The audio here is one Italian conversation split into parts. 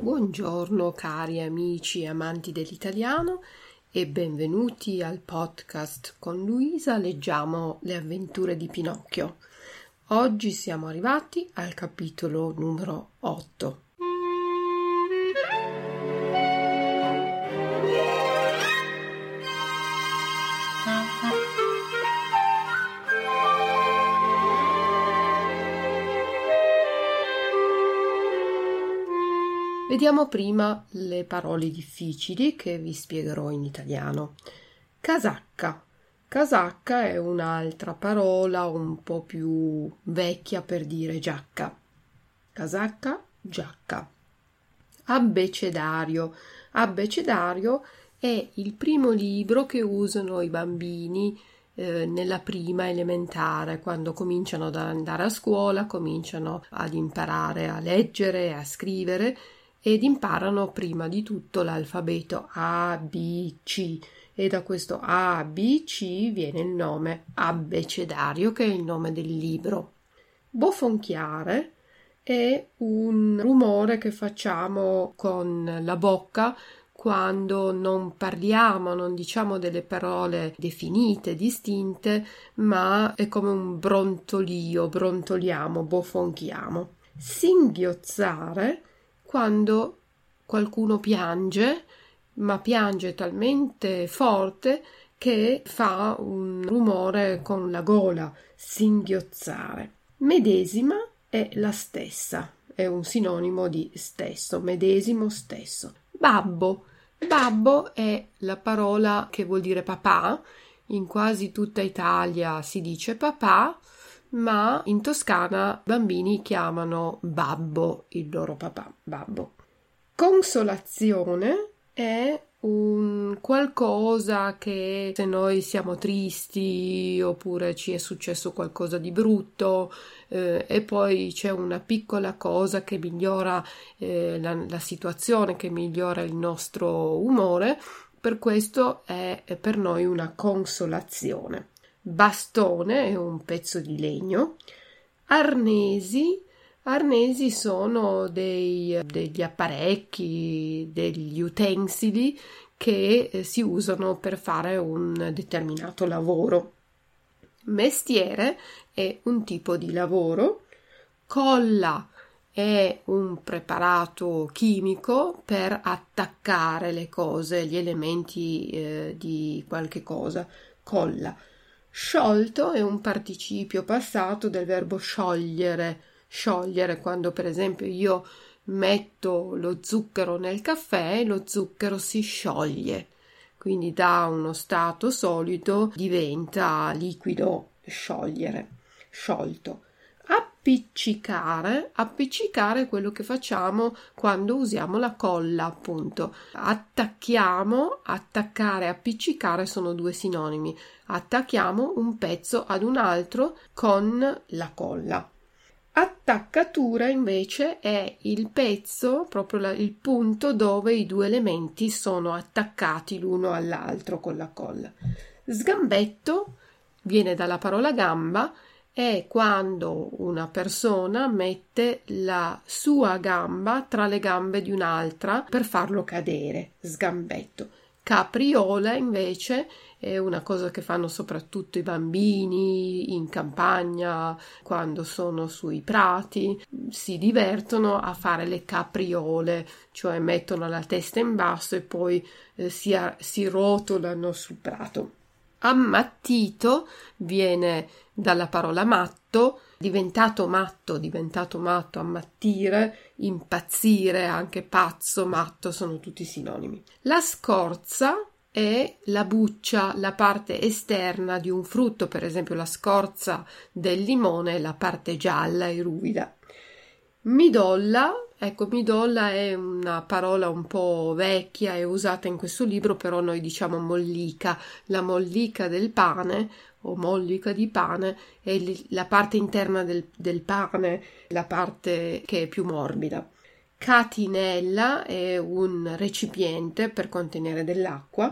Buongiorno cari amici e amanti dell'italiano e benvenuti al podcast con Luisa leggiamo le avventure di Pinocchio. Oggi siamo arrivati al capitolo numero 8. Vediamo prima le parole difficili che vi spiegherò in italiano. Casacca. Casacca è un'altra parola un po' più vecchia per dire giacca. Casacca, giacca. Abbecedario. Abbecedario è il primo libro che usano i bambini eh, nella prima elementare, quando cominciano ad andare a scuola, cominciano ad imparare a leggere e a scrivere ed imparano prima di tutto l'alfabeto A, B, C e da questo A, B, C viene il nome abbecedario che è il nome del libro. Bofonchiare è un rumore che facciamo con la bocca quando non parliamo, non diciamo delle parole definite, distinte, ma è come un brontolio, brontoliamo, bofonchiamo. Singhiozzare quando qualcuno piange, ma piange talmente forte che fa un rumore con la gola, singhiozzare. Medesima è la stessa, è un sinonimo di stesso, medesimo stesso. Babbo. Babbo è la parola che vuol dire papà. In quasi tutta Italia si dice papà, ma in Toscana i bambini chiamano babbo il loro papà, babbo. Consolazione è un qualcosa che se noi siamo tristi oppure ci è successo qualcosa di brutto eh, e poi c'è una piccola cosa che migliora eh, la, la situazione, che migliora il nostro umore, per questo è, è per noi una consolazione bastone un pezzo di legno, arnesi, arnesi sono dei, degli apparecchi, degli utensili che eh, si usano per fare un determinato lavoro. Mestiere è un tipo di lavoro, colla è un preparato chimico per attaccare le cose, gli elementi eh, di qualche cosa, colla. Sciolto è un participio passato del verbo sciogliere, sciogliere quando per esempio io metto lo zucchero nel caffè, lo zucchero si scioglie, quindi da uno stato solido diventa liquido, sciogliere, sciolto. Appiccicare, appiccicare è quello che facciamo quando usiamo la colla, appunto. Attacchiamo, attaccare, appiccicare sono due sinonimi. Attacchiamo un pezzo ad un altro con la colla. Attaccatura invece è il pezzo, proprio la, il punto dove i due elementi sono attaccati l'uno all'altro con la colla. Sgambetto viene dalla parola gamba è quando una persona mette la sua gamba tra le gambe di un'altra per farlo cadere, sgambetto. Capriola invece è una cosa che fanno soprattutto i bambini in campagna quando sono sui prati, si divertono a fare le capriole, cioè mettono la testa in basso e poi eh, si, si rotolano sul prato. Ammattito viene dalla parola matto, diventato matto, diventato matto, ammattire, impazzire, anche pazzo, matto, sono tutti sinonimi. La scorza è la buccia, la parte esterna di un frutto, per esempio la scorza del limone, la parte gialla e ruvida. Midolla, ecco, midolla è una parola un po' vecchia e usata in questo libro, però noi diciamo mollica, la mollica del pane o mollica di pane è la parte interna del, del pane, la parte che è più morbida. Catinella è un recipiente per contenere dell'acqua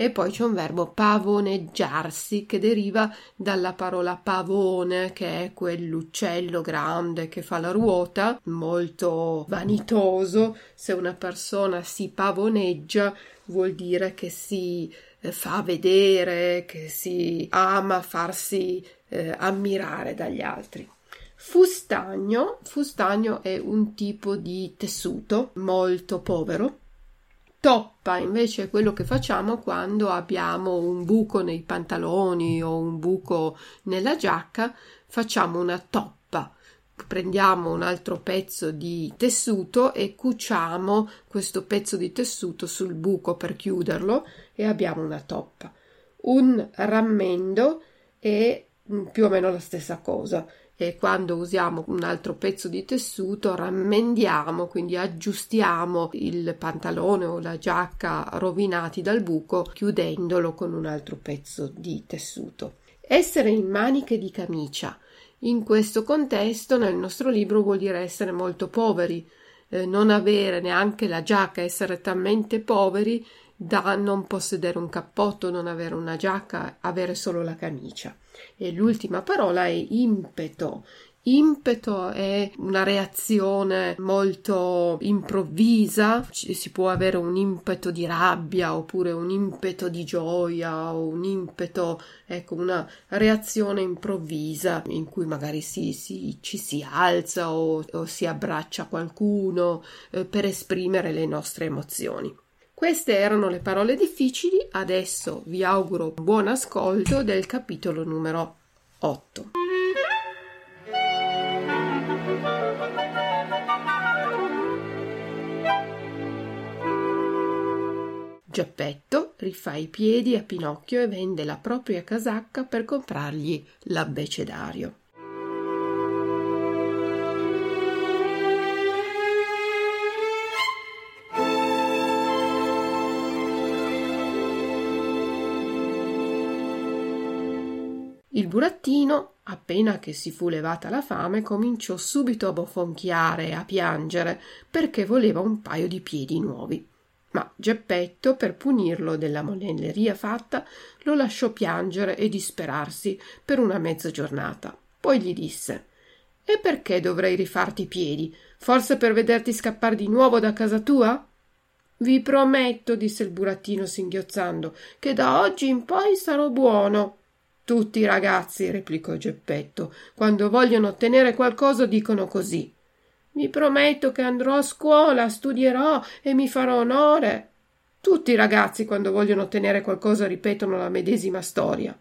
E poi c'è un verbo pavoneggiarsi che deriva dalla parola pavone, che è quell'uccello grande che fa la ruota, molto vanitoso. Se una persona si pavoneggia vuol dire che si eh, fa vedere, che si ama farsi eh, ammirare dagli altri. Fustagno, fustagno è un tipo di tessuto molto povero. Toppa invece è quello che facciamo quando abbiamo un buco nei pantaloni o un buco nella giacca, facciamo una toppa. Prendiamo un altro pezzo di tessuto e cuciamo questo pezzo di tessuto sul buco per chiuderlo e abbiamo una toppa. Un rammendo è più o meno la stessa cosa e quando usiamo un altro pezzo di tessuto rammendiamo, quindi aggiustiamo il pantalone o la giacca rovinati dal buco chiudendolo con un altro pezzo di tessuto. Essere in maniche di camicia. In questo contesto nel nostro libro vuol dire essere molto poveri, eh, non avere neanche la giacca, essere talmente poveri da non possedere un cappotto, non avere una giacca, avere solo la camicia. E l'ultima parola è impeto. Impeto è una reazione molto improvvisa, si può avere un impeto di rabbia oppure un impeto di gioia o un impeto, ecco, una reazione improvvisa in cui magari si, si, ci si alza o, o si abbraccia qualcuno eh, per esprimere le nostre emozioni. Queste erano le parole difficili, adesso vi auguro buon ascolto del capitolo numero 8. Geppetto rifà i piedi a Pinocchio e vende la propria casacca per comprargli l'abbecedario. Il burattino, appena che si fu levata la fame, cominciò subito a bofonchiare e a piangere perché voleva un paio di piedi nuovi. Ma Geppetto, per punirlo della monelleria fatta, lo lasciò piangere e disperarsi per una mezza giornata. Poi gli disse E perché dovrei rifarti i piedi? Forse per vederti scappare di nuovo da casa tua? Vi prometto, disse il burattino singhiozzando, che da oggi in poi sarò buono. Tutti i ragazzi, replicò Geppetto, quando vogliono ottenere qualcosa dicono così. Vi prometto che andrò a scuola, studierò e mi farò onore. Tutti i ragazzi, quando vogliono ottenere qualcosa, ripetono la medesima storia.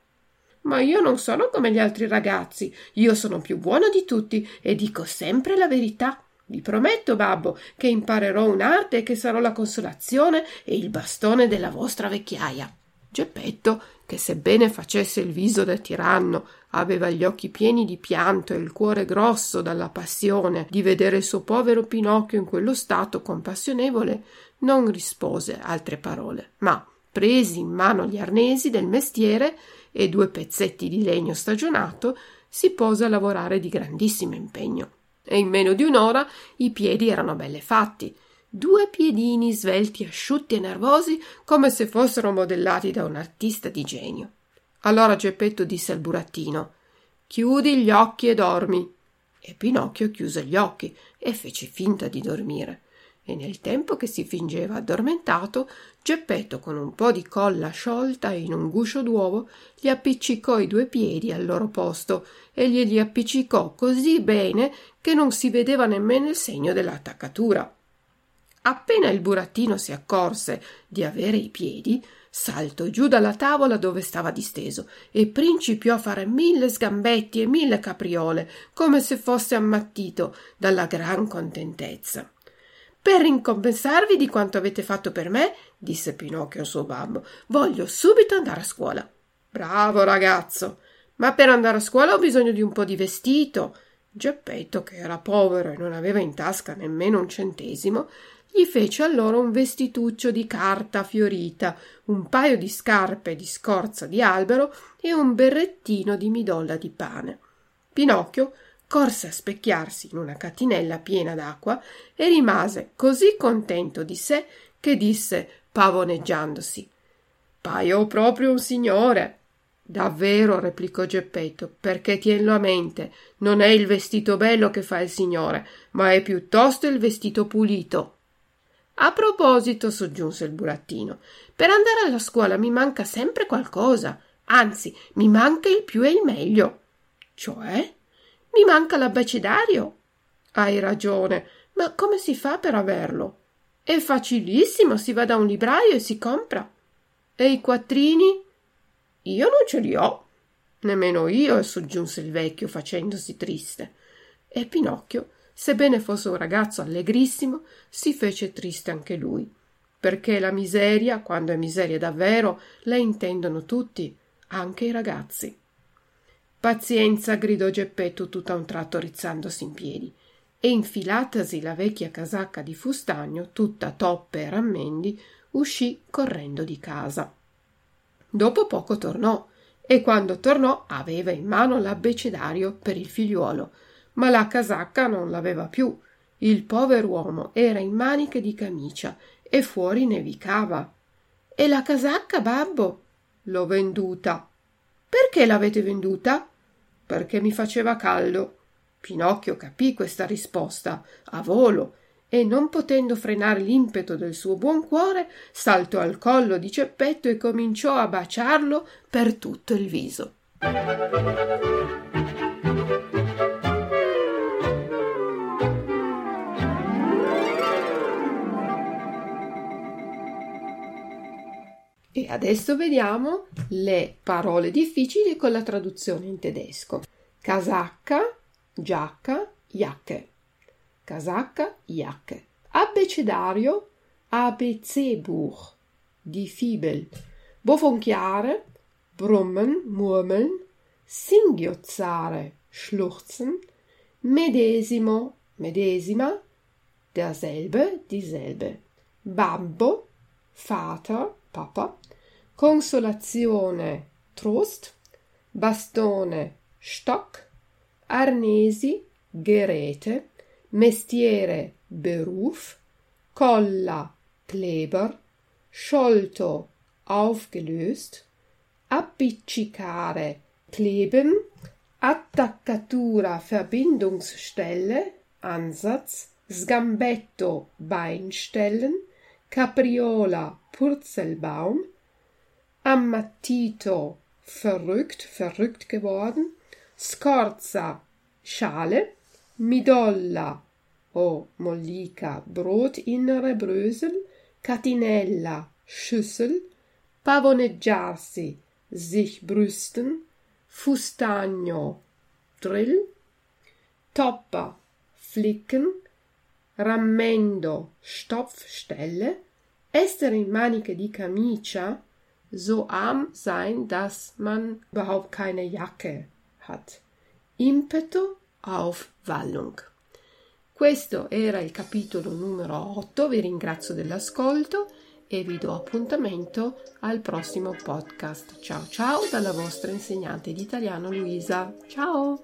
Ma io non sono come gli altri ragazzi, io sono più buono di tutti e dico sempre la verità. Vi prometto, babbo, che imparerò un'arte e che sarò la consolazione e il bastone della vostra vecchiaia. Geppetto che sebbene facesse il viso da tiranno, aveva gli occhi pieni di pianto e il cuore grosso dalla passione di vedere il suo povero Pinocchio in quello stato compassionevole, non rispose altre parole, ma presi in mano gli arnesi del mestiere e due pezzetti di legno stagionato, si pose a lavorare di grandissimo impegno. E in meno di un'ora i piedi erano belle fatti, due piedini svelti, asciutti e nervosi, come se fossero modellati da un artista di genio. Allora Geppetto disse al burattino Chiudi gli occhi e dormi. E Pinocchio chiuse gli occhi e fece finta di dormire. E nel tempo che si fingeva addormentato, Geppetto, con un po' di colla sciolta in un guscio d'uovo, gli appiccicò i due piedi al loro posto e glieli appiccicò così bene che non si vedeva nemmeno il segno dell'attaccatura. Appena il burattino si accorse di avere i piedi, saltò giù dalla tavola dove stava disteso e principiò a fare mille sgambetti e mille capriole, come se fosse ammattito dalla gran contentezza. Per ricompensarvi di quanto avete fatto per me, disse Pinocchio al suo babbo, voglio subito andare a scuola. Bravo ragazzo, ma per andare a scuola ho bisogno di un po' di vestito. Geppetto, che era povero e non aveva in tasca nemmeno un centesimo, gli fece allora un vestituccio di carta fiorita, un paio di scarpe di scorza di albero e un berrettino di midolla di pane. Pinocchio corse a specchiarsi in una catinella piena d'acqua e rimase così contento di sé che disse pavoneggiandosi Paio proprio un signore. Davvero, replicò Geppetto, perché tienlo a mente, non è il vestito bello che fa il signore, ma è piuttosto il vestito pulito. A proposito, soggiunse il burattino, per andare alla scuola mi manca sempre qualcosa, anzi, mi manca il più e il meglio. Cioè? Mi manca l'abbecedario. Hai ragione, ma come si fa per averlo? È facilissimo, si va da un libraio e si compra. E i quattrini? Io non ce li ho. Nemmeno io, soggiunse il vecchio facendosi triste. E Pinocchio, sebbene fosse un ragazzo allegrissimo, si fece triste anche lui, perché la miseria, quando è miseria davvero, la intendono tutti, anche i ragazzi. Pazienza, gridò Geppetto tutto a un tratto rizzandosi in piedi, e infilatasi la vecchia casacca di fustagno, tutta toppe e rammendi, uscì correndo di casa. Dopo poco tornò e quando tornò aveva in mano l'abbecedario per il figliuolo, ma la casacca non l'aveva più. Il pover'uomo era in maniche di camicia e fuori nevicava. E la casacca, babbo? L'ho venduta. Perché l'avete venduta? Perché mi faceva caldo. Pinocchio capì questa risposta a volo e non potendo frenare l'impeto del suo buon cuore, saltò al collo di Ceppetto e cominciò a baciarlo per tutto il viso. Adesso vediamo le parole difficili con la traduzione in tedesco. Casacca, giacca, Jacke casacca, Jacke. Abecedario, ABC-Buch, Fibel. Bofonchiare, brummen, murmeln, singhiozzare, schluchzen, medesimo, medesima, derselbe, dieselbe. Babbo, Vater, Papa, Consolazione, Trost, Bastone, Stock, Arnesi, Geräte, mestiere Beruf, Colla Kleber, Scholto aufgelöst, appiccicare kleben, Attaccatura Verbindungsstelle, Ansatz, Sgambetto Beinstellen, Capriola Purzelbaum, Ammattito verrückt, verrückt geworden, Scorza. Schale, Midolla. O Mollica. Brotinnere Brösel, Catinella. Schüssel, pavoneggiarsi, sich brüsten, Fustagno. Drill, Topper Flicken, Rammendo. Stopfstelle, essere in Maniche di Camicia, so arm sein, dass man überhaupt keine Jacke hat. Impeto auf Wallung. Questo era il capitolo numero 8, vi ringrazio dell'ascolto e vi do appuntamento al prossimo podcast. Ciao ciao dalla vostra insegnante di italiano Luisa. Ciao!